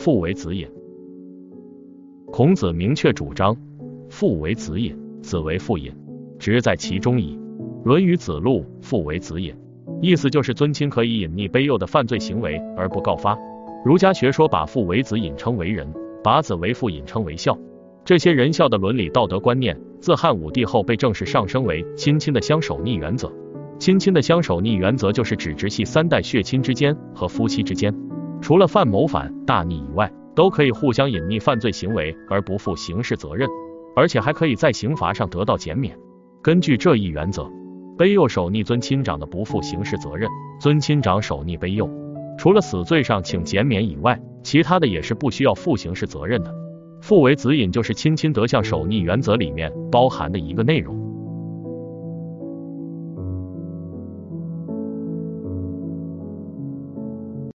父为子也。孔子明确主张，父为子也，子为父也，直在其中矣。论语子路，父为子也，意思就是尊亲可以隐匿卑幼的犯罪行为而不告发。儒家学说把父为子隐称为仁，把子为父隐称为孝。这些仁孝的伦理道德观念，自汉武帝后被正式上升为亲亲的相守逆原则。亲亲的相守逆原则就是指直系三代血亲之间和夫妻之间，除了犯谋反大逆以外。都可以互相隐匿犯罪行为而不负刑事责任，而且还可以在刑罚上得到减免。根据这一原则，卑幼守逆尊亲长的不负刑事责任，尊亲长守逆卑幼，除了死罪上请减免以外，其他的也是不需要负刑事责任的。父为子隐就是亲亲德相守逆原则里面包含的一个内容。